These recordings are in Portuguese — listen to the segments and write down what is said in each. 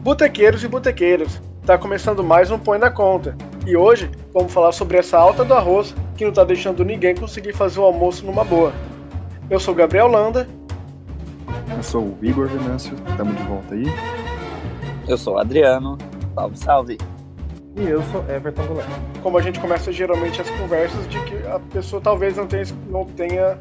Botequeiros e botequeiras, tá começando mais um Põe na Conta. E hoje vamos falar sobre essa alta do arroz que não tá deixando ninguém conseguir fazer o almoço numa boa. Eu sou Gabriel Landa. Eu sou o Igor Venâncio, estamos de volta aí. Eu sou o Adriano. Salve, salve. E eu sou Everton Goulart. Como a gente começa geralmente as conversas de que a pessoa talvez não tenha, não tenha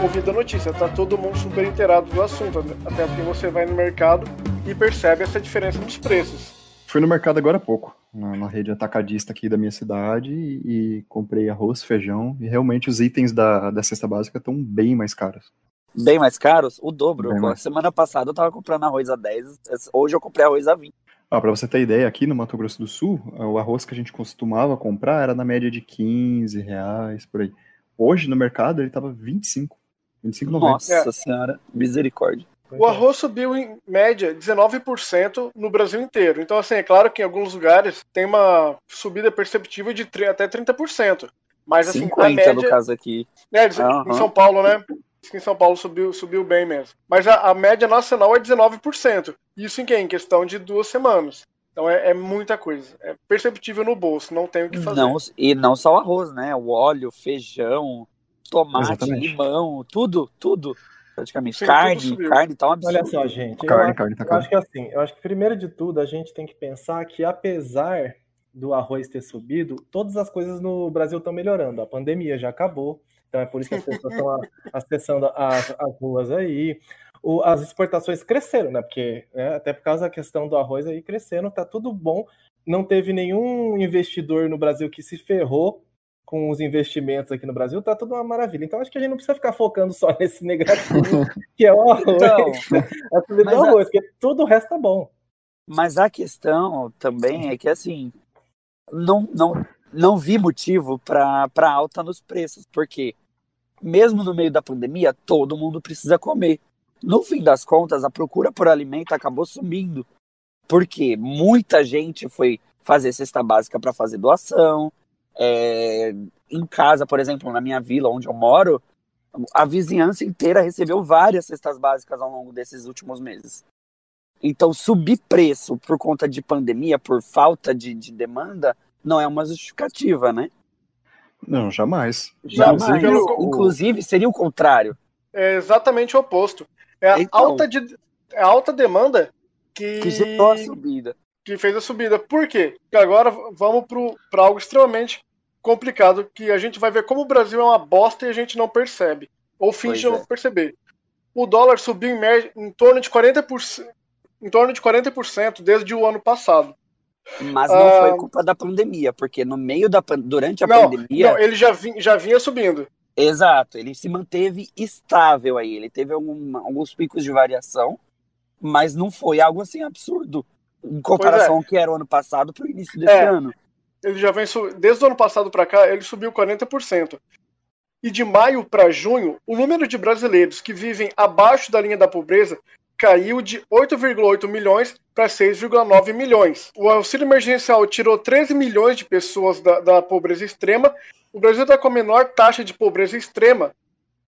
ouvido a notícia, tá todo mundo super inteirado do assunto, até porque você vai no mercado e percebe essa diferença nos preços. Fui no mercado agora há pouco, na, na rede atacadista aqui da minha cidade, e, e, comprei arroz, feijão, e realmente os itens da, da cesta básica estão bem mais caros. Bem mais caros? O dobro. Mais. Semana passada eu tava comprando arroz a 10, hoje eu comprei arroz a 20. Ah, para você ter ideia, aqui no Mato Grosso do Sul, o arroz que a gente costumava comprar era na média de 15 reais, por aí. Hoje no mercado ele tava 25. 25,90. Nossa é. senhora, misericórdia. O arroz subiu em média 19% no Brasil inteiro. Então, assim, é claro que em alguns lugares tem uma subida perceptível de até 30%. Mas, assim, 50 a média... no caso aqui. É, uhum. Em São Paulo, né? Em São Paulo subiu, subiu bem mesmo. Mas a, a média nacional é 19%. Isso em quem? Em questão de duas semanas. Então é, é, muita coisa. É perceptível no bolso, não tem o que fazer. Não, e não só o arroz, né? O óleo, feijão, tomate, Exatamente. limão, tudo, tudo. Praticamente. Sim, carne, carne tá um absurdo. Olha só, gente. Carne, eu, carne, tá eu acho que assim, eu acho que primeiro de tudo a gente tem que pensar que apesar do arroz ter subido, todas as coisas no Brasil estão melhorando. A pandemia já acabou, então é por isso que as pessoas estão acessando as, as ruas aí. O, as exportações cresceram, né? Porque né, até por causa da questão do arroz aí crescendo, tá tudo bom. Não teve nenhum investidor no Brasil que se ferrou com os investimentos aqui no Brasil, tá tudo uma maravilha. Então acho que a gente não precisa ficar focando só nesse negativo, que é o arroz. Então, a subida do arroz, a... porque tudo o resto tá bom. Mas a questão também é que assim, não, não, não vi motivo para alta nos preços, porque mesmo no meio da pandemia, todo mundo precisa comer. No fim das contas, a procura por alimento acabou sumindo, porque muita gente foi fazer cesta básica para fazer doação, é, em casa, por exemplo, na minha vila onde eu moro, a vizinhança inteira recebeu várias cestas básicas ao longo desses últimos meses. Então, subir preço por conta de pandemia, por falta de, de demanda, não é uma justificativa, né? Não, jamais. Jamais. Inclusive, Inclusive seria o contrário. É exatamente o oposto. É a, então, alta, de, é a alta demanda que, que gerou a subida. Que fez a subida. Por quê? Porque agora vamos para algo extremamente complicado que a gente vai ver como o Brasil é uma bosta e a gente não percebe. Ou finge não é. perceber. O dólar subiu em, média, em torno de 40%, em torno de 40% desde o ano passado. Mas não ah, foi culpa da pandemia, porque no meio da durante a não, pandemia. Não, ele já vinha, já vinha subindo. Exato, ele se manteve estável aí. Ele teve algum, alguns picos de variação, mas não foi algo assim absurdo em comparação é. ao que era o ano passado para o início desse é. ano ele já vem desde o ano passado para cá, ele subiu 40%. E de maio para junho, o número de brasileiros que vivem abaixo da linha da pobreza caiu de 8,8 milhões para 6,9 milhões. O auxílio emergencial tirou 13 milhões de pessoas da, da pobreza extrema. O Brasil está com a menor taxa de pobreza extrema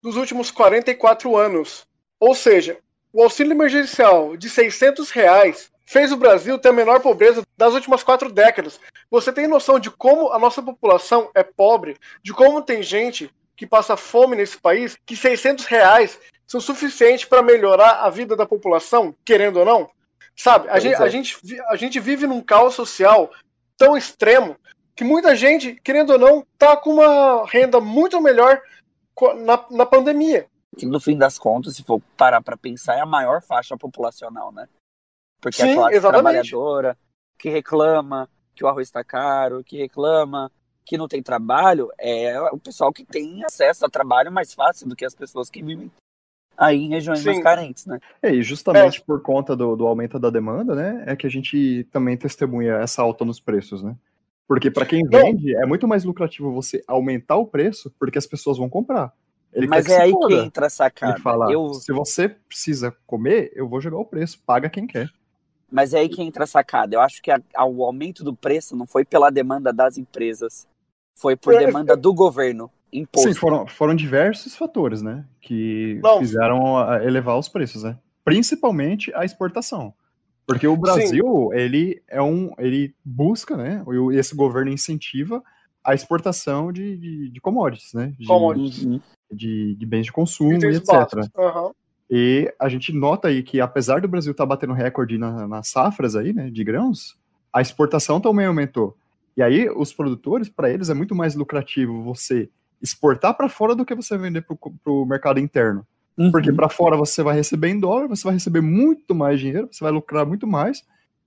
dos últimos 44 anos. Ou seja, o auxílio emergencial de 600 reais fez o Brasil ter a menor pobreza das últimas quatro décadas. Você tem noção de como a nossa população é pobre, de como tem gente que passa fome nesse país, que 600 reais são suficientes para melhorar a vida da população, querendo ou não? Sabe, a gente, é. a, gente, a gente vive num caos social tão extremo que muita gente, querendo ou não, tá com uma renda muito melhor na, na pandemia. Que no fim das contas, se for parar para pensar, é a maior faixa populacional, né? Porque Sim, a classe exatamente. trabalhadora que reclama que o arroz está caro, que reclama que não tem trabalho, é o pessoal que tem acesso a trabalho mais fácil do que as pessoas que vivem aí em regiões Sim. mais carentes, né? É, e justamente é. por conta do, do aumento da demanda, né, é que a gente também testemunha essa alta nos preços, né? Porque para quem vende, é muito mais lucrativo você aumentar o preço, porque as pessoas vão comprar. Ele Mas é aí foda. que entra a sacada. Ele fala, eu... se você precisa comer, eu vou jogar o preço, paga quem quer. Mas é aí que entra a sacada. Eu acho que a, a, o aumento do preço não foi pela demanda das empresas, foi por é, demanda do governo. Imposto. Sim, foram, foram diversos fatores, né? Que não. fizeram elevar os preços, né? Principalmente a exportação. Porque o Brasil, Sim. ele é um. ele busca, né? E esse governo incentiva a exportação de, de, de commodities, né? De, commodities. De, de, bens de consumo e, e etc. Uhum. E a gente nota aí que, apesar do Brasil estar tá batendo recorde na, nas safras aí, né, de grãos, a exportação também aumentou. E aí, os produtores, para eles, é muito mais lucrativo você exportar para fora do que você vender para o mercado interno. Uhum. Porque para fora você vai receber em dólar, você vai receber muito mais dinheiro, você vai lucrar muito mais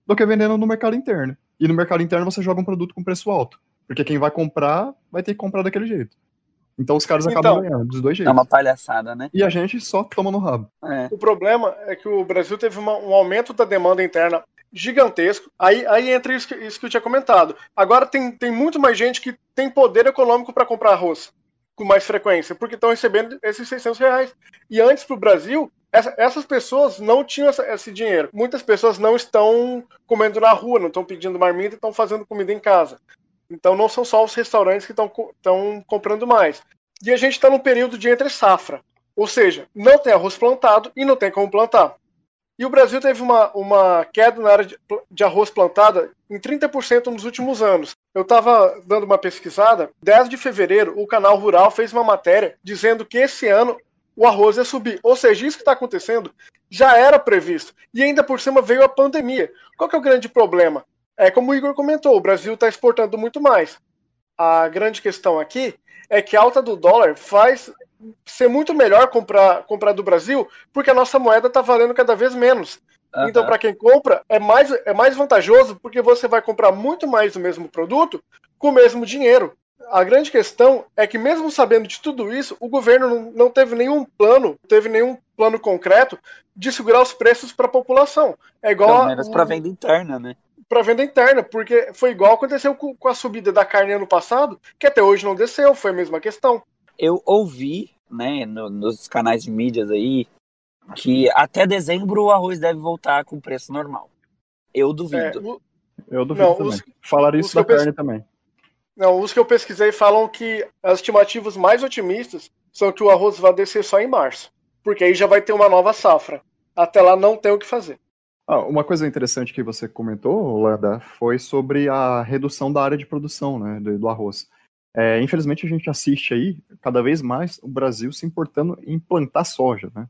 do que vendendo no mercado interno. E no mercado interno você joga um produto com preço alto. Porque quem vai comprar vai ter que comprar daquele jeito. Então os caras então, acabam ganhando dos dois jeitos. É uma palhaçada, né? E a gente só toma no rabo. É. O problema é que o Brasil teve uma, um aumento da demanda interna gigantesco. Aí, aí entra isso que, isso que eu tinha comentado. Agora tem, tem muito mais gente que tem poder econômico para comprar arroz com mais frequência, porque estão recebendo esses 600 reais. E antes para o Brasil, essa, essas pessoas não tinham essa, esse dinheiro. Muitas pessoas não estão comendo na rua, não estão pedindo marmita, estão fazendo comida em casa. Então não são só os restaurantes que estão comprando mais. E a gente está num período de entre safra. Ou seja, não tem arroz plantado e não tem como plantar. E o Brasil teve uma, uma queda na área de, de arroz plantada em 30% nos últimos anos. Eu estava dando uma pesquisada, 10 de fevereiro, o canal Rural fez uma matéria dizendo que esse ano o arroz ia subir. Ou seja, isso que está acontecendo já era previsto. E ainda por cima veio a pandemia. Qual que é o grande problema? É como o Igor comentou, o Brasil está exportando muito mais. A grande questão aqui é que a alta do dólar faz ser muito melhor comprar, comprar do Brasil, porque a nossa moeda está valendo cada vez menos. Uhum. Então, para quem compra, é mais, é mais vantajoso porque você vai comprar muito mais do mesmo produto com o mesmo dinheiro. A grande questão é que, mesmo sabendo de tudo isso, o governo não, teve nenhum plano, teve nenhum plano concreto de segurar os preços para a população. É igual Pelo menos para venda interna, né? Para venda interna, porque foi igual aconteceu com, com a subida da carne ano passado, que até hoje não desceu, foi a mesma questão eu ouvi, né, no, nos canais de mídias aí, que até dezembro o arroz deve voltar com preço normal. Eu duvido. É, o... Eu duvido não, também. Os, Falaram isso da carne também. Não, os que eu pesquisei falam que as estimativas mais otimistas são que o arroz vai descer só em março, porque aí já vai ter uma nova safra. Até lá não tem o que fazer. Ah, uma coisa interessante que você comentou, Lada, foi sobre a redução da área de produção né, do, do arroz. É, infelizmente a gente assiste aí cada vez mais o Brasil se importando em plantar soja, né?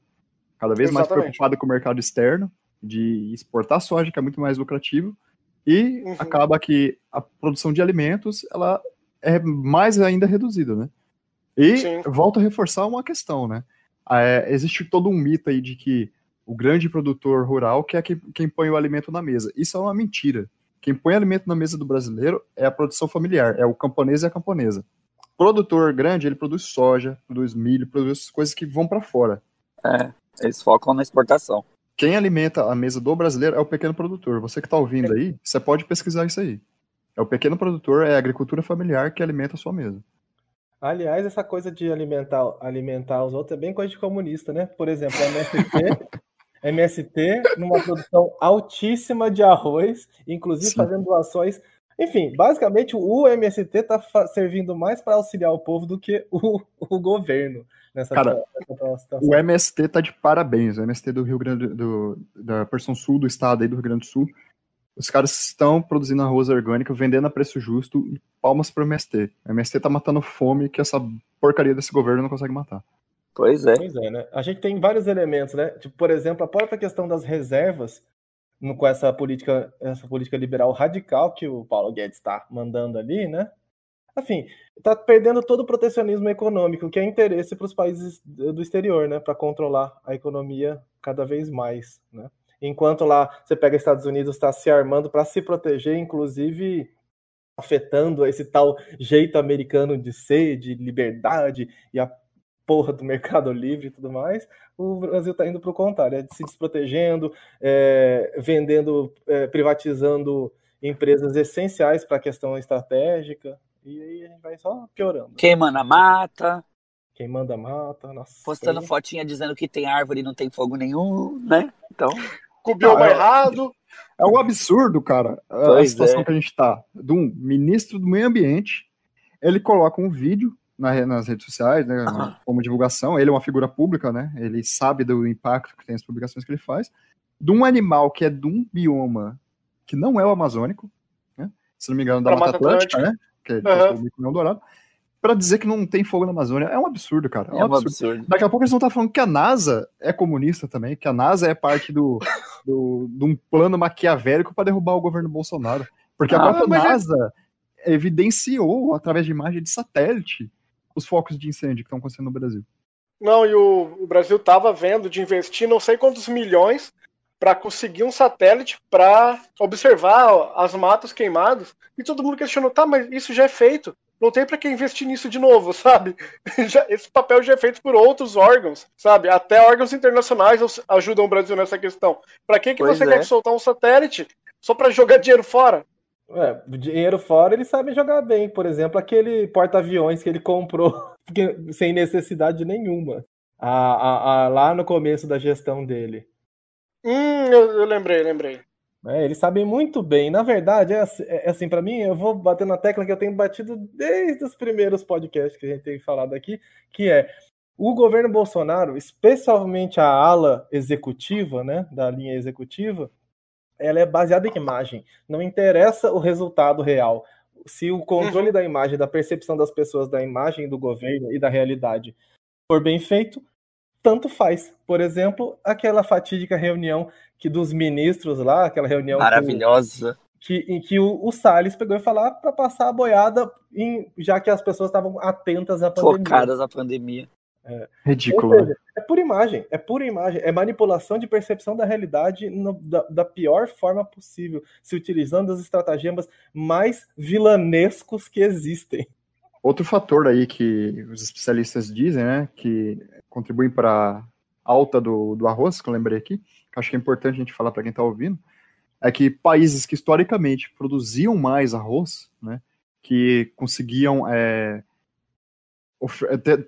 Cada vez Exatamente. mais preocupado com o mercado externo, de exportar soja, que é muito mais lucrativo, e uhum. acaba que a produção de alimentos ela é mais ainda reduzida, né? E Sim. volto a reforçar uma questão, né? É, existe todo um mito aí de que o grande produtor rural que é quem, quem põe o alimento na mesa. Isso é uma mentira. Quem põe alimento na mesa do brasileiro é a produção familiar, é o camponês e a camponesa. O produtor grande, ele produz soja, produz milho, produz coisas que vão para fora. É, eles focam na exportação. Quem alimenta a mesa do brasileiro é o pequeno produtor. Você que está ouvindo aí, você pode pesquisar isso aí. É o pequeno produtor, é a agricultura familiar que alimenta a sua mesa. Aliás, essa coisa de alimentar, alimentar os outros é bem coisa de comunista, né? Por exemplo, a MST MST numa produção altíssima de arroz, inclusive Sim. fazendo doações. Enfim, basicamente o MST está servindo mais para auxiliar o povo do que o, o governo nessa, Cara, situação. O MST está de parabéns, o MST do Rio Grande do, da porção sul do estado aí do Rio Grande do Sul. Os caras estão produzindo arroz orgânico, vendendo a preço justo e palmas para o MST. O MST está matando fome que essa porcaria desse governo não consegue matar. Pois é. Pois é, né? A gente tem vários elementos, né? Tipo, por exemplo, a própria questão das reservas, no, com essa política, essa política liberal radical que o Paulo Guedes está mandando ali, né? Enfim, está perdendo todo o protecionismo econômico, que é interesse para os países do exterior, né? Para controlar a economia cada vez mais, né? Enquanto lá você pega Estados Unidos está se armando para se proteger, inclusive afetando esse tal jeito americano de ser, de liberdade e a porra do Mercado Livre e tudo mais, o Brasil está indo para o contrário, é se desprotegendo, é, vendendo, é, privatizando empresas essenciais para a questão estratégica, e aí a gente vai só piorando. Queimando a mata. Quem manda mata, nossa. Postando fotinha dizendo que tem árvore e não tem fogo nenhum, né? Então. Com o bioma ah, errado. É um absurdo, cara, pois a situação é. que a gente está. De um ministro do meio ambiente, ele coloca um vídeo na, nas redes sociais, né, como divulgação. Ele é uma figura pública, né? Ele sabe do impacto que tem as publicações que ele faz. De um animal que é de um bioma que não é o amazônico, né? Se não me engano, da Mata, Mata Atlântica, Atlântica, né? Que é uhum. o Dourado para dizer que não tem fogo na Amazônia. É um absurdo, cara. É um, é um absurdo. absurdo. Daqui a pouco eles vão estar falando que a NASA é comunista também, que a NASA é parte do, do, de um plano maquiavélico para derrubar o governo Bolsonaro. Porque ah, a própria é NASA é... evidenciou, através de imagem de satélite, os focos de incêndio que estão acontecendo no Brasil. Não, e o, o Brasil estava vendo de investir não sei quantos milhões para conseguir um satélite para observar as matas queimadas. E todo mundo questionou, tá, mas isso já é feito. Não tem para que investir nisso de novo, sabe? Já, esse papel já é feito por outros órgãos, sabe? Até órgãos internacionais ajudam o Brasil nessa questão. Para que, que você é. quer soltar um satélite só para jogar dinheiro fora? É, dinheiro fora eles sabem jogar bem. Por exemplo, aquele porta-aviões que ele comprou sem necessidade nenhuma. A, a, a, lá no começo da gestão dele. Hum, eu, eu lembrei, lembrei. É, eles sabem muito bem. Na verdade, é assim, é assim para mim, eu vou bater na tecla que eu tenho batido desde os primeiros podcasts que a gente tem falado aqui, que é o governo Bolsonaro, especialmente a ala executiva, né, da linha executiva, ela é baseada em imagem. Não interessa o resultado real. Se o controle uhum. da imagem, da percepção das pessoas da imagem do governo e da realidade for bem feito, tanto faz. Por exemplo, aquela fatídica reunião que dos ministros lá, aquela reunião maravilhosa. Que, em que o, o Salles pegou e falou para passar a boiada, em, já que as pessoas estavam atentas à pandemia. Focadas à pandemia. É. Ridículo. Seja, é pura imagem, é pura imagem, é manipulação de percepção da realidade no, da, da, pior forma possível, se utilizando as estratagemas mais vilanescos que existem. Outro fator aí que os especialistas dizem, né, que contribuem para alta do, do arroz, que eu lembrei aqui, que acho que é importante a gente falar para quem está ouvindo, é que países que historicamente produziam mais arroz, né, que conseguiam é,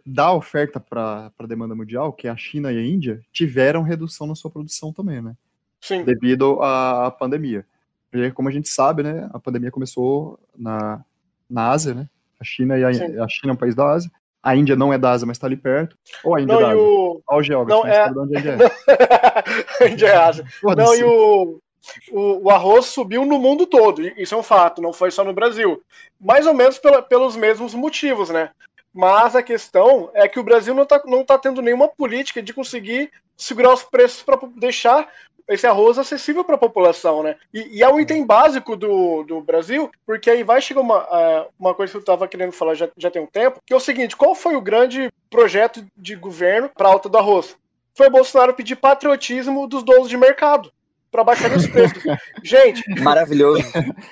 dar oferta para a demanda mundial, que é a China e a Índia, tiveram redução na sua produção também, né? Sim. Devido à pandemia. Porque, como a gente sabe, né, a pandemia começou na, na Ásia, né? A China e a, a China é um país da Ásia. A Índia não é da Ásia, mas está ali perto. Ou a Índia não, é da Ásia? O... Olha o geógrafo, não, é... onde a Índia é. a Índia é Ásia. Não, e o... o... O, arroz subiu no mundo todo, isso é um fato, não foi só no Brasil. Mais ou menos pela, pelos mesmos motivos, né? Mas a questão é que o Brasil não está não tá tendo nenhuma política de conseguir segurar os preços para deixar esse arroz acessível para a população, né? E, e, é um item básico do, do Brasil, porque aí vai chegar uma, uma coisa que eu estava querendo falar já, já tem um tempo, que é o seguinte: qual foi o grande projeto de governo para alta do arroz? Foi Bolsonaro pedir patriotismo dos donos de mercado para baixar os preços. Gente, maravilhoso,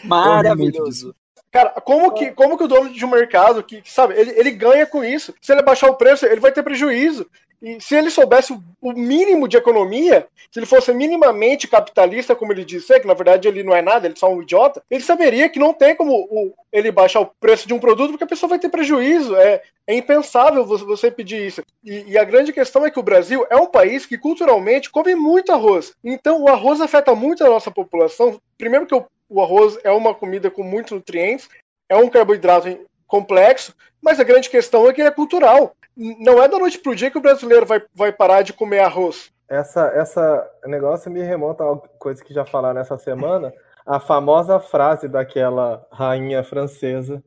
maravilhoso. Cara, como que, como que o dono de um mercado, que, sabe, ele, ele ganha com isso? Se ele baixar o preço, ele vai ter prejuízo. E se ele soubesse o mínimo de economia, se ele fosse minimamente capitalista, como ele disse, que na verdade ele não é nada, ele é só um idiota, ele saberia que não tem como o, ele baixar o preço de um produto porque a pessoa vai ter prejuízo. É, é impensável você pedir isso. E, e, a grande questão é que o Brasil é um país que culturalmente come muito arroz. Então o arroz afeta muito a nossa população. Primeiro que o, o arroz é uma comida com muitos nutrientes, é um carboidrato complexo, mas a grande questão é que ele é cultural não é da noite pro dia que o brasileiro vai, vai parar de comer arroz. Essa, essa negócio me remonta a coisa que já falaram essa semana, a famosa frase daquela rainha francesa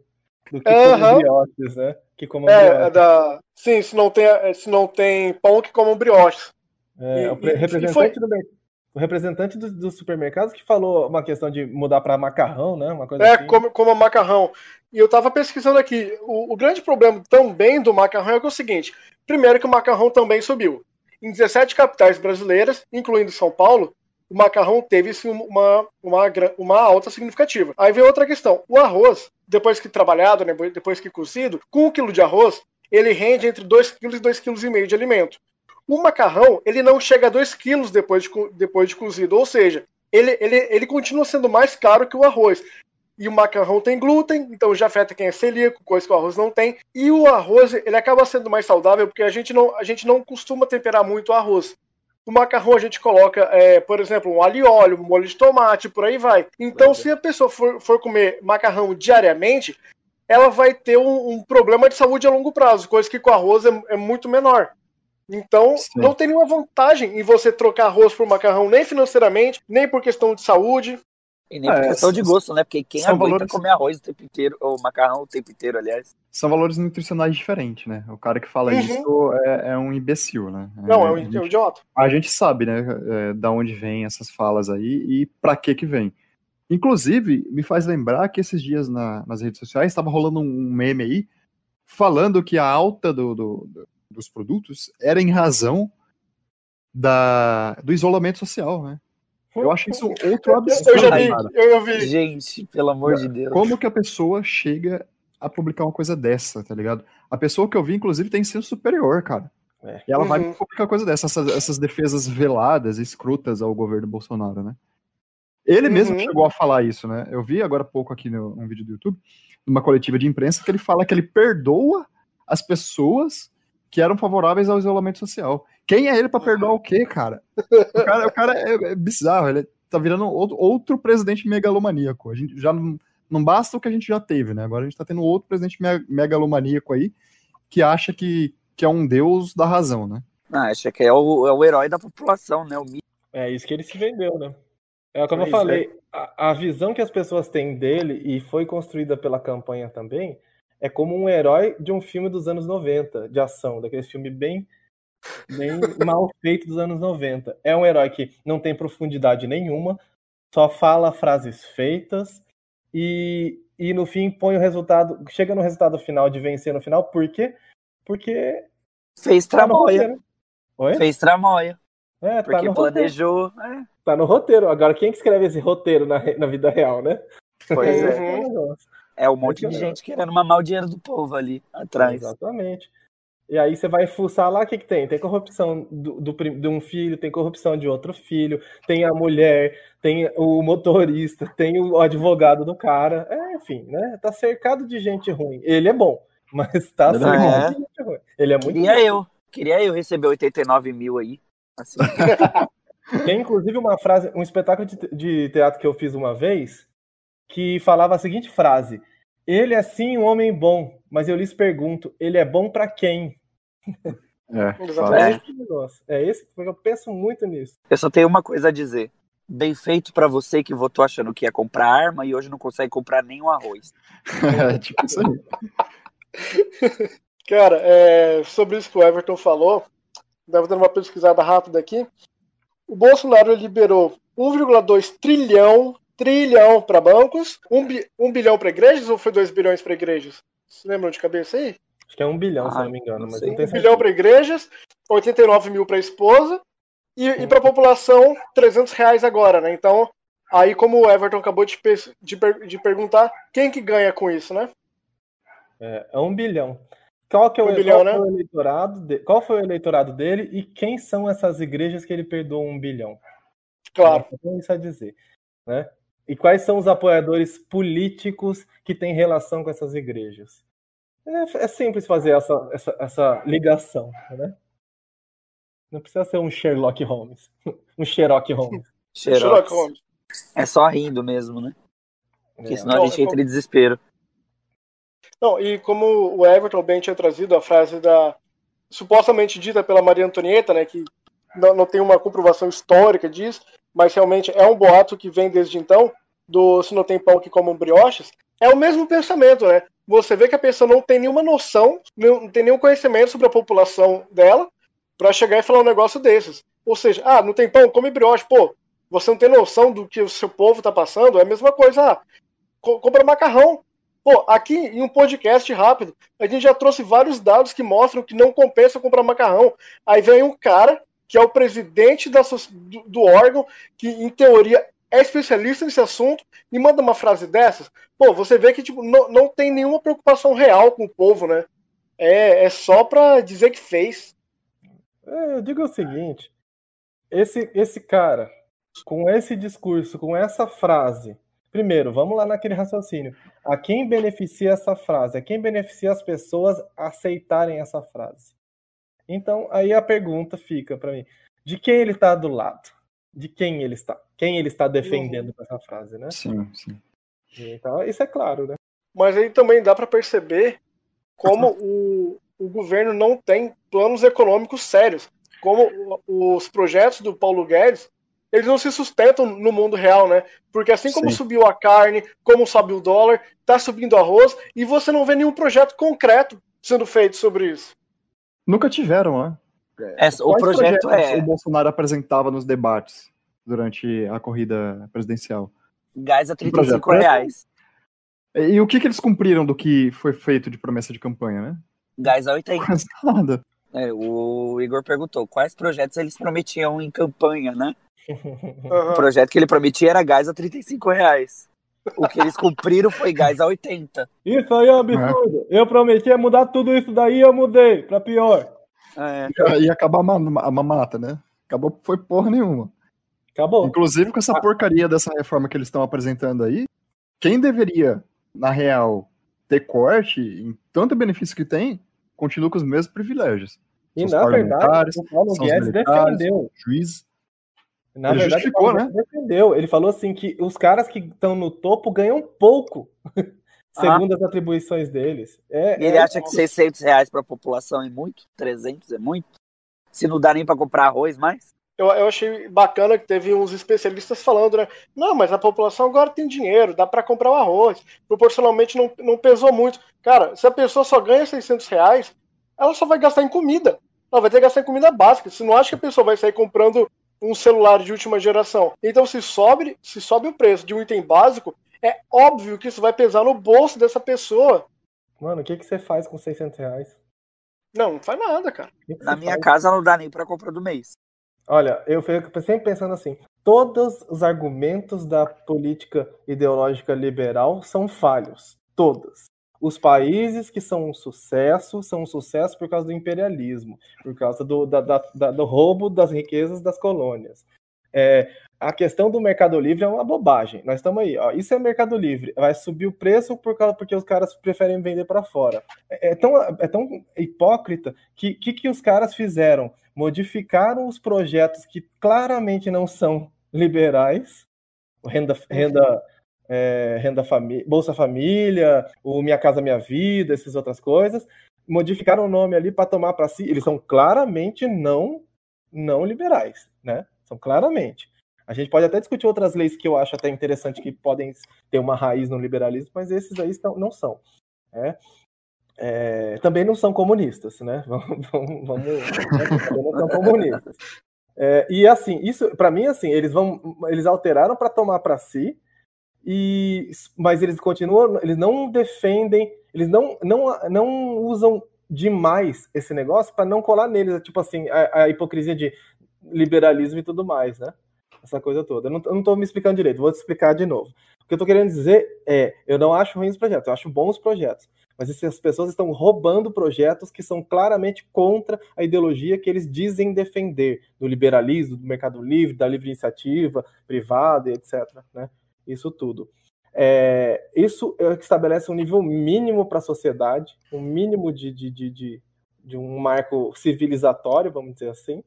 do que uhum. brioches, né? Que como é, é, da... Sim, se não, tem, se não tem pão, que comam brioches. É, e, o representante, foi... do, o representante dos do supermercados que falou uma questão de mudar para macarrão, né? Uma coisa é, assim. como, como macarrão. E eu estava pesquisando aqui. O, o, grande problema também do macarrão é, é o seguinte: primeiro, que o macarrão também subiu. Em 17 capitais brasileiras, incluindo São Paulo, o macarrão teve sim, uma, uma, uma alta significativa. Aí vem outra questão: o arroz, depois que trabalhado, né, depois que cozido, com um quilo de arroz, ele rende entre 2 kg e 2,5 kg de alimento. O macarrão, ele não chega a 2 kg depois de, depois de cozido, ou seja, ele, ele, ele continua sendo mais caro que o arroz. E o macarrão tem glúten, então já afeta quem é celíaco, coisa que o arroz não tem. E o arroz, ele acaba sendo mais saudável porque a gente não, a gente não costuma temperar muito o arroz. O macarrão a gente coloca, é, por exemplo, um alho e óleo, um molho de tomate, por aí vai. Então, se a pessoa for, for comer macarrão diariamente, ela vai ter um, um, problema de saúde a longo prazo, coisa que com arroz é, é muito menor. Então, Sim. não tem nenhuma vantagem em você trocar arroz por macarrão, nem financeiramente, nem por questão de saúde. E nem por é, questão de gosto, né? Porque quem aguenta valores... comer arroz o tempo inteiro, ou macarrão o tempo inteiro, aliás. São valores nutricionais diferentes, né? O cara que fala uhum. isso é, é, um imbecil, né? Não, é, um, gente, é um idiota. A gente sabe, né, é, da onde vem essas falas aí e para que que vem. Inclusive, me faz lembrar que esses dias na, nas redes sociais estava rolando um meme aí falando que a alta do, do, do, dos produtos era em razão da, do isolamento social, né? Eu acho isso outro absurdo. Eu já vi, eu vi. Gente, pelo amor de Deus. Como que a pessoa chega a publicar uma coisa dessa, tá ligado? A pessoa que eu vi, inclusive, tem senso superior, cara. É. E ela uhum. vai publicar uma coisa dessa, essas, essas defesas veladas, escrutas ao governo Bolsonaro, né? Ele uhum. mesmo chegou a falar isso, né? Eu vi agora há pouco aqui no, num vídeo do YouTube, numa coletiva de imprensa, que ele fala que ele perdoa as pessoas que eram favoráveis ao isolamento social. Quem é ele para perdoar o quê, cara? O cara, o cara é, é, bizarro, ele tá virando outro, outro presidente megalomaníaco. A gente já não, não basta o que a gente já teve, né? Agora a gente tá tendo outro presidente megalomaníaco aí que acha que, que é um deus da razão, né? Ah, acha que é o, é o herói da população, né? O... É isso que ele se vendeu, né? É como pois eu falei, é. a, a, visão que as pessoas têm dele, e foi construída pela campanha também, é como um herói de um filme dos anos 90, de ação, daquele filme bem, bem mal feito dos anos 90. É um herói que não tem profundidade nenhuma, só fala frases feitas e, e no fim põe o resultado, chega no resultado final de vencer no final, por quê? Porque. Fez tá tramóia. Fez tramóia. É, tá Porque planejou. É. Tá no roteiro. Agora, quem que escreve esse roteiro na, na vida real, né? Pois é. Uhum. É um monte de gente querendo mamar o dinheiro do povo ali atrás. Exatamente. E aí você vai fuçar lá, o que, que tem? Tem corrupção do, do, de um filho, tem corrupção de outro filho, tem a mulher, tem o motorista, tem o advogado do cara. É, enfim, né? Tá cercado de gente ruim. Ele é bom, mas tá cercado é. de gente ruim. Ele é muito Queria bom. eu. Queria eu receber 89 mil aí. Assim. Tem inclusive uma frase, um espetáculo de, de teatro que eu fiz uma vez, que falava a seguinte frase: Ele é sim um homem bom, mas eu lhes pergunto, ele é bom para quem? É, é, é esse que eu penso muito nisso. Eu só tenho uma coisa a dizer. Bem feito para você que votou achando que ia comprar arma e hoje não consegue comprar nenhum arroz. é, tipo isso aí. Cara, é, sobre isso que o Everton falou, deve dar uma pesquisada rápida aqui o Bolsonaro liberou 1,2 trilhão, trilhão para bancos, 1, bi, 1 bilhão para igrejas ou foi 2 bilhões para igrejas? Vocês lembram de cabeça aí? Acho que é 1 bilhão, ah, se não me engano. Mas não 1 bilhão para igrejas, 89 mil para esposa e, e para a população 300 reais agora, né? Então, aí como o Everton acabou de, de, de perguntar, quem que ganha com isso, né? É, é 1 bilhão. Qual, que é o, bilhão, qual, né? foi o eleitorado de, qual foi o eleitorado dele e quem são essas igrejas que ele perdoou um bilhão? Claro. Então, isso a dizer. Né? E quais são os apoiadores políticos que têm relação com essas igrejas? É, é simples fazer essa, essa, essa ligação. Né? Não precisa ser um Sherlock Holmes. um Sherlock Holmes. Sherlock Holmes. É só rindo mesmo, né? Porque é. senão a gente entra em desespero. Não, e como o Everton bem tinha trazido a frase da supostamente dita pela Maria Antonieta, né, que não, não tem uma comprovação histórica disso, mas realmente é um boato que vem desde então, do se não tem pão que comam brioches, é o mesmo pensamento, né? Você vê que a pessoa não tem nenhuma noção, não tem nenhum conhecimento sobre a população dela, para chegar e falar um negócio desses. Ou seja, ah, não tem pão, come brioche. Pô, você não tem noção do que o seu povo está passando, é a mesma coisa. Ah, compra macarrão. Pô, aqui em um podcast rápido, a gente já trouxe vários dados que mostram que não compensa comprar macarrão. Aí vem um cara que é o presidente da, do, do órgão, que em teoria é especialista nesse assunto, e manda uma frase dessas. Pô, você vê que tipo, não, não tem nenhuma preocupação real com o povo, né? É, é só para dizer que fez. É, eu digo o seguinte: esse, esse cara, com esse discurso, com essa frase, primeiro, vamos lá naquele raciocínio. A quem beneficia essa frase? A quem beneficia as pessoas aceitarem essa frase? Então, aí a pergunta fica para mim: de quem ele está do lado? De quem ele está? Quem ele está defendendo com essa frase, né? Sim, sim. Então, isso é claro, né? Mas aí também dá para perceber como o, o governo não tem planos econômicos sérios. Como os projetos do Paulo Guedes, eles não se sustentam no mundo real, né? Porque assim como Sim. subiu a carne, como sobe o dólar, tá subindo arroz, e você não vê nenhum projeto concreto sendo feito sobre isso. Nunca tiveram, né? É, o projeto é. O Bolsonaro apresentava nos debates durante a corrida presidencial. Gás a 35 reais. E o que, que eles cumpriram do que foi feito de promessa de campanha, né? Gás a 80. Quase nada. É, o Igor perguntou quais projetos eles prometiam em campanha, né? Uhum. O projeto que ele prometia era gás a 35 reais. O que eles cumpriram foi gás a 80. Isso aí é um absurdo. É. Eu prometi mudar tudo isso daí eu mudei pra pior. É. Ia acabar a mamata, né? Acabou, foi porra nenhuma. Acabou. Inclusive com essa ah. porcaria dessa reforma que eles estão apresentando aí, quem deveria, na real, ter corte em tanto benefício que tem, continua com os mesmos privilégios. E na verdade, o Paulo Guedes defendeu. Juiz. Na ele verdade, justificou, né? defendeu. Ele falou assim que os caras que estão no topo ganham pouco, segundo ah. as atribuições deles. É, e ele é... acha que 600 reais para a população é muito? 300 é muito? Se não dá nem para comprar arroz mais? Eu, eu, achei bacana que teve uns especialistas falando, né? Não, mas a população agora tem dinheiro, dá para comprar o arroz. Proporcionalmente não, não pesou muito. Cara, se a pessoa só ganha 600 reais, ela só vai gastar em comida. Ela vai ter que gastar em comida básica. Você não acha que a pessoa vai sair comprando um celular de última geração? Então, se sobe, se sobe o preço de um item básico, é óbvio que isso vai pesar no bolso dessa pessoa. Mano, o que, que você faz com 600 reais? Não, não faz nada, cara. Que que Na minha faz? casa não dá nem pra comprar do mês. Olha, eu fico sempre pensando assim: todos os argumentos da política ideológica liberal são falhos. Todos. Os países que são um sucesso são um sucesso por causa do imperialismo, por causa do, da, da, do roubo das riquezas das colônias. É, a questão do mercado livre é uma bobagem. Nós estamos aí, ó, isso é mercado livre. Vai subir o preço por causa, porque os caras preferem vender para fora. É, é, tão, é tão hipócrita que que, que os caras fizeram? modificaram os projetos que claramente não são liberais, renda, renda, é, renda família, Bolsa Família, o Minha Casa Minha Vida, essas outras coisas, modificaram o nome ali para tomar para si. Eles são claramente não não liberais, né? São claramente. A gente pode até discutir outras leis que eu acho até interessante que podem ter uma raiz no liberalismo, mas esses aí não são. Né? é, também não são comunistas, né? Vamos, vamos, vamos não são comunistas. É, e assim, isso para mim assim, eles vão, eles alteraram para tomar para si, e mas eles continuam, eles não defendem, eles não não, não usam demais esse negócio para não colar neles, tipo assim, a, a, hipocrisia de liberalismo e tudo mais, né? Essa coisa toda. Eu não, eu não tô me explicando direito, vou te explicar de novo. O que eu tô querendo dizer é, eu não acho ruins os projetos, eu acho bons projetos mas essas pessoas estão roubando projetos que são claramente contra a ideologia que eles dizem defender, do liberalismo, do mercado livre, da livre iniciativa privada, etc. Né? Isso tudo. É, isso é que estabelece um nível mínimo para a sociedade, um mínimo de, de, de, de, de um marco civilizatório, vamos dizer assim.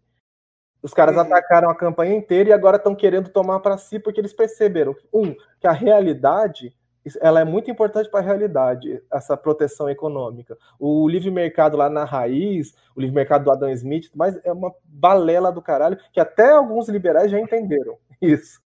Os caras uhum. atacaram a campanha inteira e agora estão querendo tomar para si porque eles perceberam, um, que a realidade ela é muito importante para a realidade, essa proteção econômica. O livre mercado lá na raiz, o livre mercado do Adam Smith, mas é uma balela do caralho, que até alguns liberais já entenderam isso.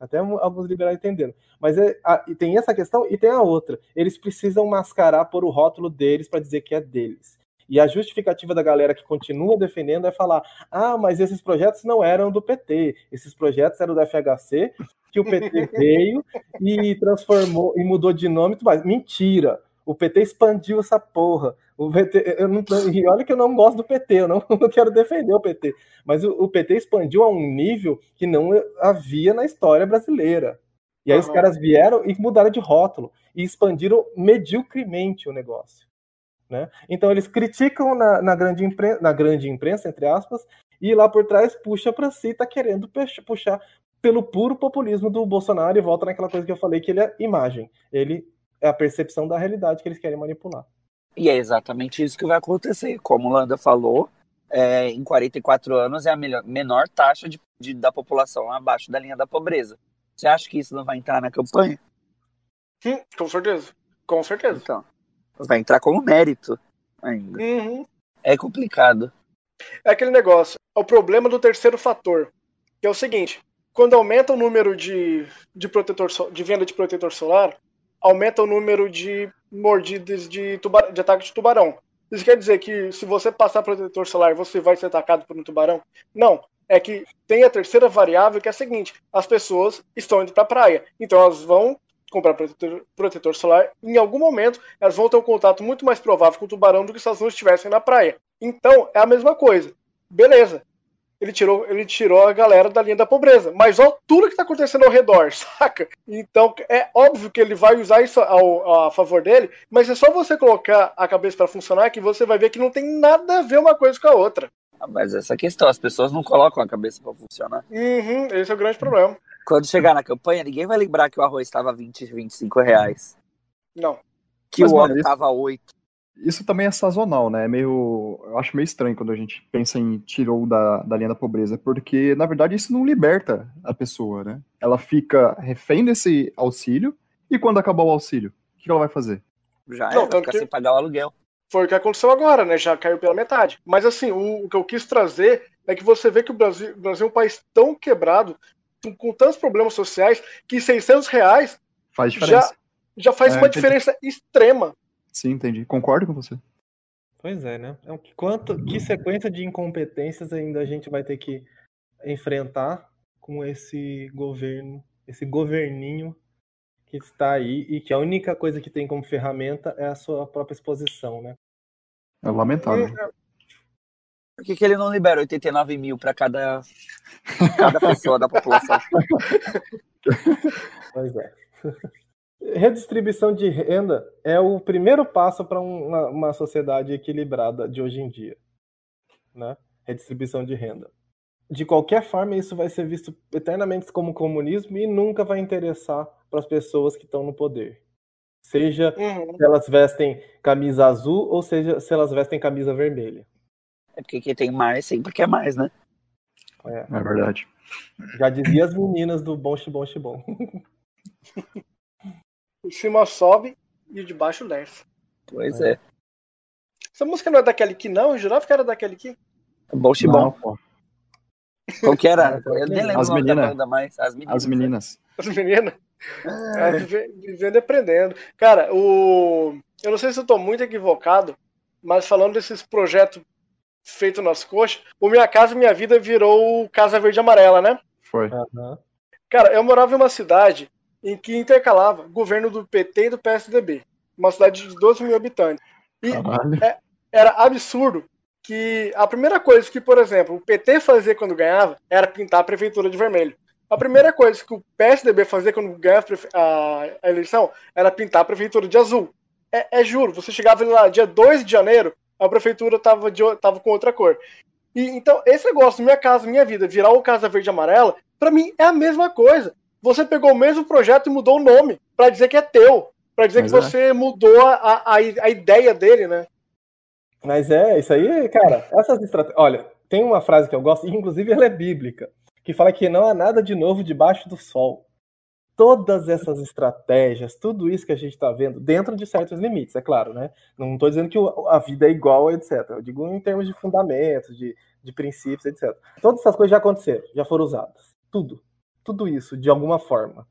Até alguns liberais entenderam. Mas é, a, tem essa questão e tem a outra. Eles precisam mascarar por o rótulo deles para dizer que é deles. E a justificativa da galera que continua defendendo é falar: ah, mas esses projetos não eram do PT, esses projetos eram do FHC, que o PT veio e transformou e mudou de nome mais. Mentira! O PT expandiu essa porra. O PT, eu não, e olha que eu não gosto do PT, eu não, não quero defender o PT, mas o, o, PT expandiu a um nível que não havia na história brasileira. E aí uhum. os caras vieram e mudaram de rótulo e expandiram mediocremente o negócio. Né? Então eles criticam na, na, grande imprensa, na grande imprensa, entre aspas, e lá por trás puxa para si, tá querendo puxar pelo puro populismo do Bolsonaro e volta naquela coisa que eu falei, que ele é imagem. Ele é a percepção da realidade que eles querem manipular. E é exatamente isso que vai acontecer. Como o Landa falou, é, em 44 anos é a melhor, menor taxa de, de, da população abaixo da linha da pobreza. Você acha que isso não vai entrar na campanha? Sim, com certeza. Com certeza. Então, vai entrar como mérito ainda. Uhum. É complicado. É aquele negócio. É o problema do terceiro fator. Que é o seguinte: quando aumenta o número de, de, protetor, de venda de protetor solar, aumenta o número de mordidas de, tubar, de ataque de tubarão. Isso quer dizer que se você passar protetor solar, você vai ser atacado por um tubarão? Não. É que tem a terceira variável que é a seguinte: as pessoas estão indo para a praia, então elas vão comprar protetor, protetor solar. Em algum momento, elas vão ter um contato muito mais provável com o tubarão do que se elas não estivessem na praia. Então, é a mesma coisa. Beleza ele tirou, ele tirou a galera da linha da pobreza. Mas olha tudo que está acontecendo ao redor, saca? Então é óbvio que ele vai usar isso ao, a favor dele, mas é só você colocar a cabeça para funcionar que você vai ver que não tem nada a ver uma coisa com a outra. Ah, mas essa questão, as pessoas não colocam a cabeça para funcionar. Uhum, esse é o grande problema. Quando chegar na campanha, ninguém vai lembrar que o arroz estava 20, 25 reais. Não. Que mas, o óleo estava 8 isso também é sazonal, né? É meio. Eu acho meio estranho quando a gente pensa em tirou da, da linha da pobreza, porque, na verdade, isso não liberta a pessoa, né? Ela fica refém desse auxílio, e quando acabar o auxílio, o que ela vai fazer? Já não, é, ficar que... sem pagar o aluguel. Foi o que aconteceu agora, né? Já caiu pela metade. Mas, assim, o, o que eu quis trazer é que você vê que o Brasil, o Brasil é um país tão quebrado, com, com tantos problemas sociais, que 600 reais faz diferença. Já, já faz é, uma diferença extrema Sim, entendi. Concordo com você. Pois é, né? É quanto, que sequência de incompetências ainda a gente vai ter que enfrentar com esse governo, esse governinho que está aí e que a única coisa que tem como ferramenta é a sua própria exposição, né? É lamentável. Por que, que ele não libera 89 mil para cada, cada pessoa da população? Pois é. Redistribuição de renda é o primeiro passo para uma, uma, sociedade equilibrada de hoje em dia. Né? Redistribuição de renda. De qualquer forma, isso vai ser visto eternamente como comunismo e nunca vai interessar para as pessoas que estão no poder. Seja uhum. se elas vestem camisa azul ou seja se elas vestem camisa vermelha. É porque quem tem mais sempre quer mais, né? É, é verdade. Já dizia as meninas do bom xibom xibom. O cima sobe e o de baixo desce. Pois é. Essa música não é daquele que não? Eu jurava que era daquele que. Bom Chibom. Qual que era? Eu nem lembro as meninas. mais. As meninas. As meninas. As meninas. É. É, vivendo e aprendendo. Cara, o. Eu não sei se eu tô muito equivocado, mas falando desses projetos feitos nas coxas, o Minha Casa Minha Vida virou Casa Verde Amarela, né? Foi. Uhum. Cara, eu morava em uma cidade em que intercalava governo do PT e do PSDB, uma cidade de 12 mil habitantes. E é, era absurdo que a primeira coisa que, por exemplo, o PT fazia quando ganhava era pintar a prefeitura de vermelho. A primeira coisa que o PSDB fazia quando ganhava a, eleição era pintar a prefeitura de azul. É, é, juro, você chegava lá dia 2 de janeiro, a prefeitura estava tava com outra cor. E, então, esse negócio, Minha Casa Minha Vida, virar o Casa Verde Amarela, para mim é a mesma coisa você pegou o mesmo projeto e mudou o nome para dizer que é teu, para dizer Mas que é. você mudou a, a, a ideia dele, né? Mas é, isso aí, cara, essas estratégias. Olha, tem uma frase que eu gosto, e inclusive ela é bíblica, que fala que não há nada de novo debaixo do sol. Todas essas estratégias, tudo isso que a gente está vendo, dentro de certos limites, é claro, né? Não estou dizendo que a vida é igual, etc. Eu digo em termos de fundamentos, de, de princípios, etc. Todas essas coisas já aconteceram, já foram usadas. Tudo tudo isso de alguma forma.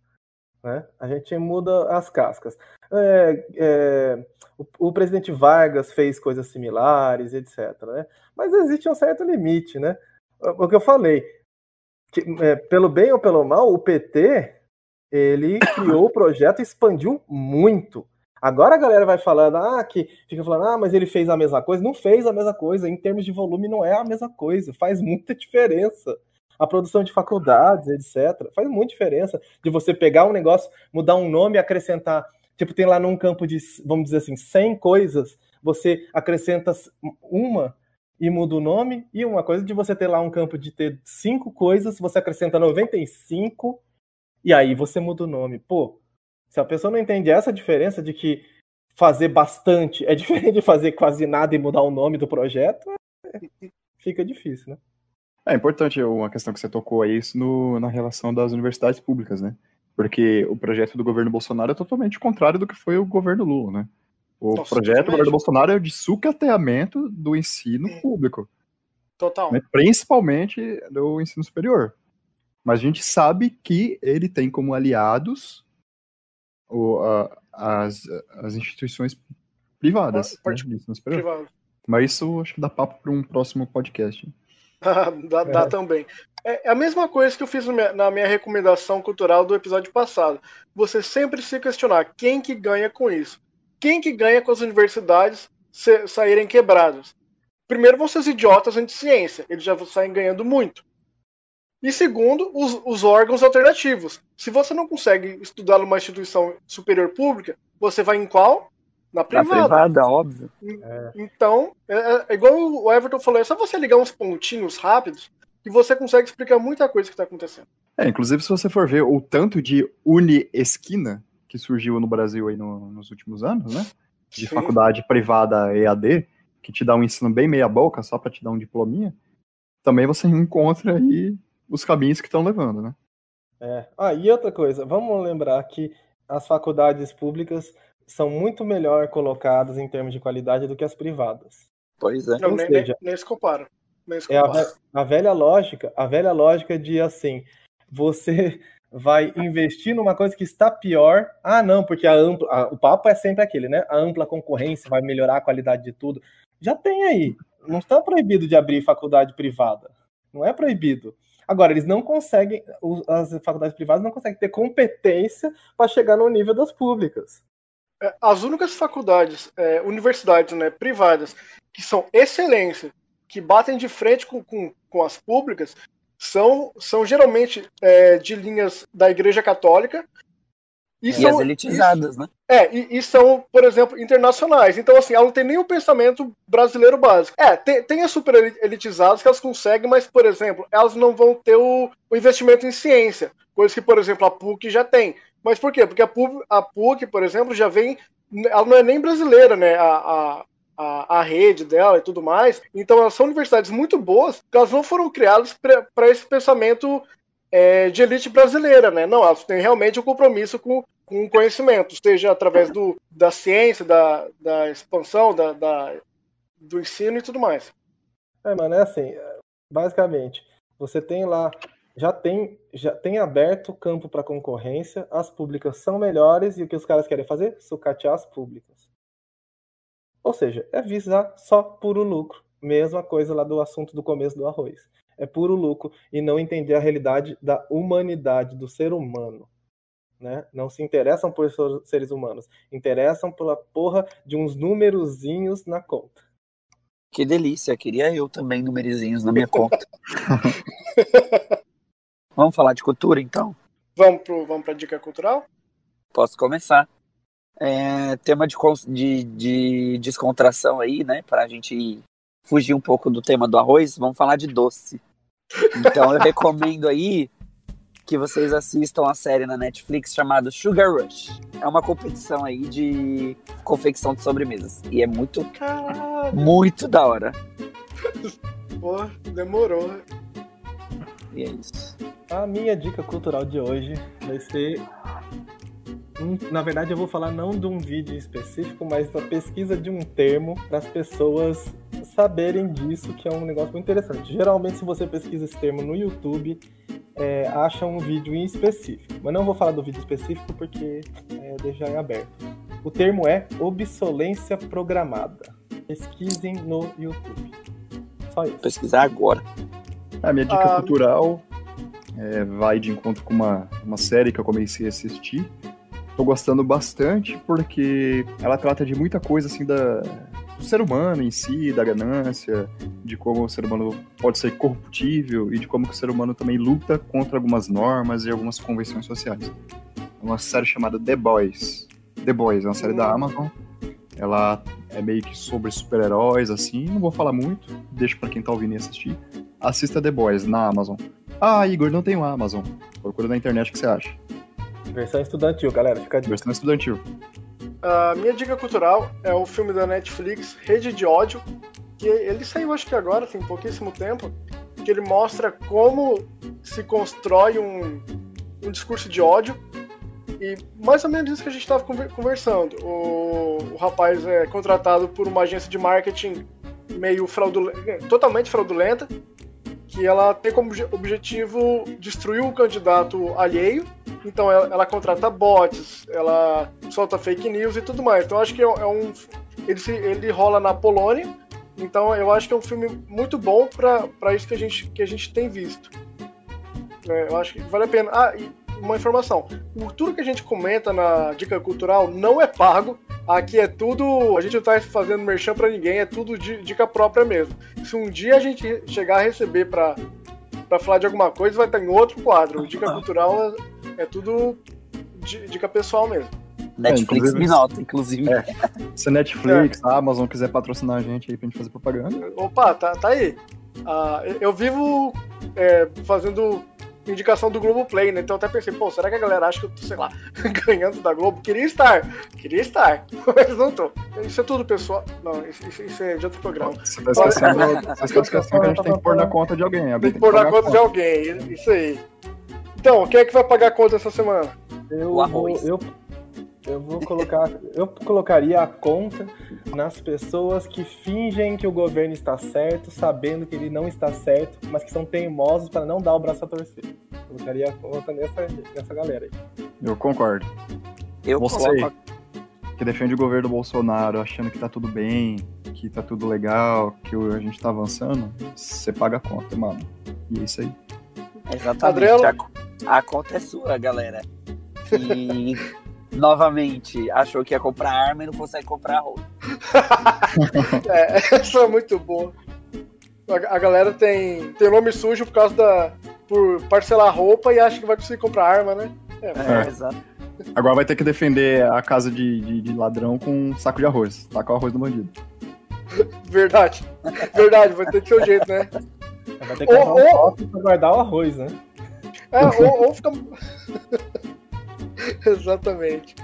Né? A gente muda as cascas. É, é, o, o, presidente Vargas fez coisas similares, etc. Né? Mas existe um certo limite. Né? O que eu falei, que, é, pelo bem ou pelo mal, o PT ele criou o projeto expandiu muito. Agora a galera vai falando, ah, que fica falando, ah, mas ele fez a mesma coisa. Não fez a mesma coisa. Em termos de volume, não é a mesma coisa. Faz muita diferença a produção de faculdades, etc. Faz muita diferença de você pegar um negócio, mudar um nome e acrescentar. Tipo, tem lá num campo de, vamos dizer assim, 100 coisas, você acrescenta uma e muda o nome, e uma coisa de você ter lá um campo de ter cinco coisas, você acrescenta 95 e aí você muda o nome. Pô, se a pessoa não entende essa diferença de que fazer bastante é diferente de fazer quase nada e mudar o nome do projeto, é, fica difícil, né? É importante uma questão que você tocou aí, isso no, na relação das universidades públicas, né? Porque o projeto do governo Bolsonaro é totalmente contrário do que foi o governo Lula, né? O Nossa, projeto do governo Bolsonaro é de sucateamento do ensino público. Total. Principalmente do ensino superior. Mas a gente sabe que ele tem como aliados o, a, as, as instituições privadas. Ah, né, privado. Mas isso acho que dá papo para um próximo podcast. dá, dá é. também. É, é a mesma coisa que eu fiz na minha recomendação cultural do episódio passado. Você sempre se questionar quem que ganha com isso. Quem que ganha com as universidades saírem quebradas? Primeiro vão ser os idiotas anti-ciência. Eles já saem ganhando muito. E segundo, os, os, órgãos alternativos. Se você não consegue estudar numa instituição superior pública, você vai em qual? Na privada. Na privada, óbvio. É. Então, é, é, igual o Everton falou, é só você ligar uns pontinhos rápidos que você consegue explicar muita coisa que está acontecendo. É, inclusive se você for ver o tanto de uni-esquina que surgiu no Brasil aí no, nos últimos anos, né? De Sim. faculdade privada EAD, que te dá um ensino bem meia boca, só para te dar um diplominha, também você encontra aí os caminhos que estão levando, né? É. Ah, e outra coisa, vamos lembrar que as faculdades públicas são muito melhor colocadas em termos de qualidade do que as privadas. Pois é. Não, nem, seja, nem, nem se compara. Nem se compara. É a, a velha lógica, a velha lógica de assim, você vai investir numa coisa que está pior. Ah, não, porque a ampla, a, o papo é sempre aquele, né? A ampla concorrência vai melhorar a qualidade de tudo. Já tem aí. Não está proibido de abrir faculdade privada. Não é proibido. Agora, eles não conseguem, as faculdades privadas não conseguem ter competência para chegar no nível das públicas. É, as únicas faculdades, é, universidades né, privadas, que são excelência, que batem de frente com, com, com as públicas, são, são geralmente é, de linhas da Igreja Católica. E, e são, as elitizadas, e, né? É, e, e, são, por exemplo, internacionais. Então, assim, ela não tem nem o pensamento brasileiro básico. É, tem, tem as super elitizadas que elas conseguem, mas, por exemplo, elas não vão ter o, o investimento em ciência. Coisa que, por exemplo, a PUC já tem. Mas por quê? Porque a PUC, a PUC por exemplo, já vem. Ela não é nem brasileira, né? A, a, a, a, rede dela e tudo mais. Então elas são universidades muito boas, porque elas não foram criadas para esse pensamento é, de elite brasileira, né? Não, elas têm realmente um compromisso com, com o conhecimento, seja através do, da ciência, da, da expansão, da, da, do ensino e tudo mais. É, mano, é assim, basicamente, você tem lá, já tem, já tem aberto campo para concorrência, as públicas são melhores e o que os caras querem fazer? Sucatear as públicas. Ou seja, é visar só puro lucro. Mesma coisa lá do assunto do começo do arroz. É puro lucro e não entender a realidade da humanidade, do ser humano. Né? Não se interessam por seres humanos, interessam pela porra de uns numerozinhos na conta. Que delícia, queria eu também numerozinhos na minha conta. vamos falar de cultura então? Vamos para vamos a dica cultural? Posso começar é, tema de, de, de, descontração aí, né? Para a gente fugir um pouco do tema do arroz, vamos falar de doce. Então eu recomendo aí que vocês assistam a série na Netflix chamada Sugar Rush. É uma competição aí de confecção de sobremesas. E é muito, Caralho. muito da hora. Pô, demorou. E é isso. A minha dica cultural de hoje vai ser na verdade, eu vou falar não de um vídeo específico, mas da pesquisa de um termo para as pessoas saberem disso, que é um negócio muito interessante. Geralmente, se você pesquisa esse termo no YouTube, é, acha um vídeo em específico. Mas não vou falar do vídeo específico porque é, deixar em aberto. O termo é obsolência programada. Pesquisem no YouTube. Só isso. Pesquisar agora. A minha dica ah, cultural é, vai de encontro com uma, uma série que eu comecei a assistir, tô gostando bastante porque ela trata de muita coisa assim da do ser humano em si, da ganância, de como o ser humano pode ser corruptível e de como o ser humano também luta contra algumas normas e algumas convenções sociais. É uma série chamada The Boys. The Boys é uma série da Amazon Ela é meio que sobre super-heróis, assim. Não vou falar muito, deixa para quem tá ouvindo e assistir. Assista The Boys na Amazon. Ah, Igor, não tem o Amazon. Procura na internet o que você acha. Versão estudantil, galera. Fica de Versão estudantil. A minha dica cultural é o filme da Netflix, Rede de Ódio, que ele saiu acho que agora, tem pouquíssimo tempo, que ele mostra como se constrói um, um discurso de ódio e mais ou menos isso que a gente estava conversando. O, o, rapaz é contratado por uma agência de marketing meio fraudulenta, totalmente fraudulenta, que ela tem como objetivo destruir o candidato alheio. Então ela, ela contrata bots, ela solta fake news e tudo mais. Então acho que é, é um ele, se, ele rola na Polônia. Então eu acho que é um filme muito bom para isso que a gente que a gente tem visto. É, eu acho que vale a pena. Ah, e uma informação. Tudo que a gente comenta na Dica Cultural não é pago. Aqui é tudo. A gente não tá fazendo merchan para ninguém, é tudo dica própria mesmo. Se um dia a gente chegar a receber para para falar de alguma coisa, vai estar em outro quadro. Dica cultural é, é tudo dica pessoal mesmo. Netflix é, me nota, inclusive. É. Se a Netflix, a Amazon quiser patrocinar a gente aí pra gente fazer propaganda. Opa, tá, tá aí. Uh, eu vivo é, fazendo indicação do Globo Play, né? Então eu até pensei, pô, será que a galera acha que eu tô, sei lá, ganhando da Globo? Queria estar, queria estar, mas não tô. Isso é tudo, pessoal. Não, isso, isso é de outro programa. Você tá esquecendo, você tá esquecendo que a gente tem que pôr na conta de alguém. tem que pôr na conta de alguém, isso aí. Então, quem é que vai pagar a conta essa semana? Eu, o arroz. Eu, eu vou colocar, eu colocaria a conta nas pessoas que fingem que o governo está certo, sabendo que ele não está certo, mas que são teimosos para não dar o braço a torcer. Eu colocaria a conta nessa, nessa galera aí. Eu concordo. Eu Você coloco... que defende o governo Bolsonaro, achando que tá tudo bem, que tá tudo legal, que a gente tá avançando, você paga a conta, mano. E é isso aí. Exatamente. A, a conta é sua, galera. E novamente achou que ia comprar arma e não consegue comprar roupa. é, essa é muito boa. A, a, galera tem, tem nome sujo por causa da. por parcelar roupa e acha que vai conseguir comprar arma, né? É, é, é. exato. Agora vai ter que defender a casa de, de, de ladrão com um saco de arroz. Tacar o arroz do bandido. Verdade. Verdade, vai ter que ser o jeito, né? Vai ter que ou, um ou... pra guardar o arroz, né? É, ou, ou fica. Exatamente.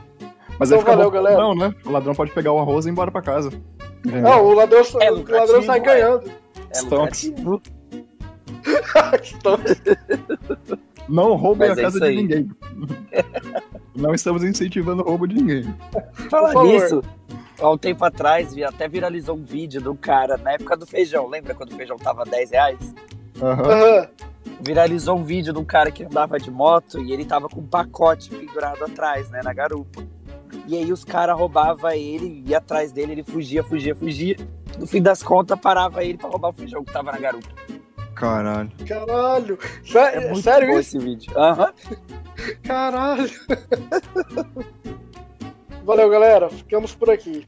Mas então, valeu, galera. Não, né? O ladrão pode pegar o arroz e ir embora pra casa. Não, é. o ladrão, é o ladrão sai é. ganhando. É lucrativo. Não roubem a é casa de ninguém. Não estamos incentivando o roubo de ninguém. Falar nisso, há um tempo atrás, até viralizou um vídeo do cara, na época do feijão. Lembra quando o feijão tava 10 reais? Aham. Uhum viralizou um vídeo de um cara que andava de moto e ele tava com um pacote pendurado atrás, né, na garupa. E aí os caras roubavam ele, ia atrás dele, ele fugia, fugia, fugia. No fim das contas, parava ele pra roubar o feijão que tava na garupa. Caralho. Caralho. É muito Sério bom isso? esse vídeo. Aham. Uhum. Caralho. Valeu, galera. Ficamos por aqui.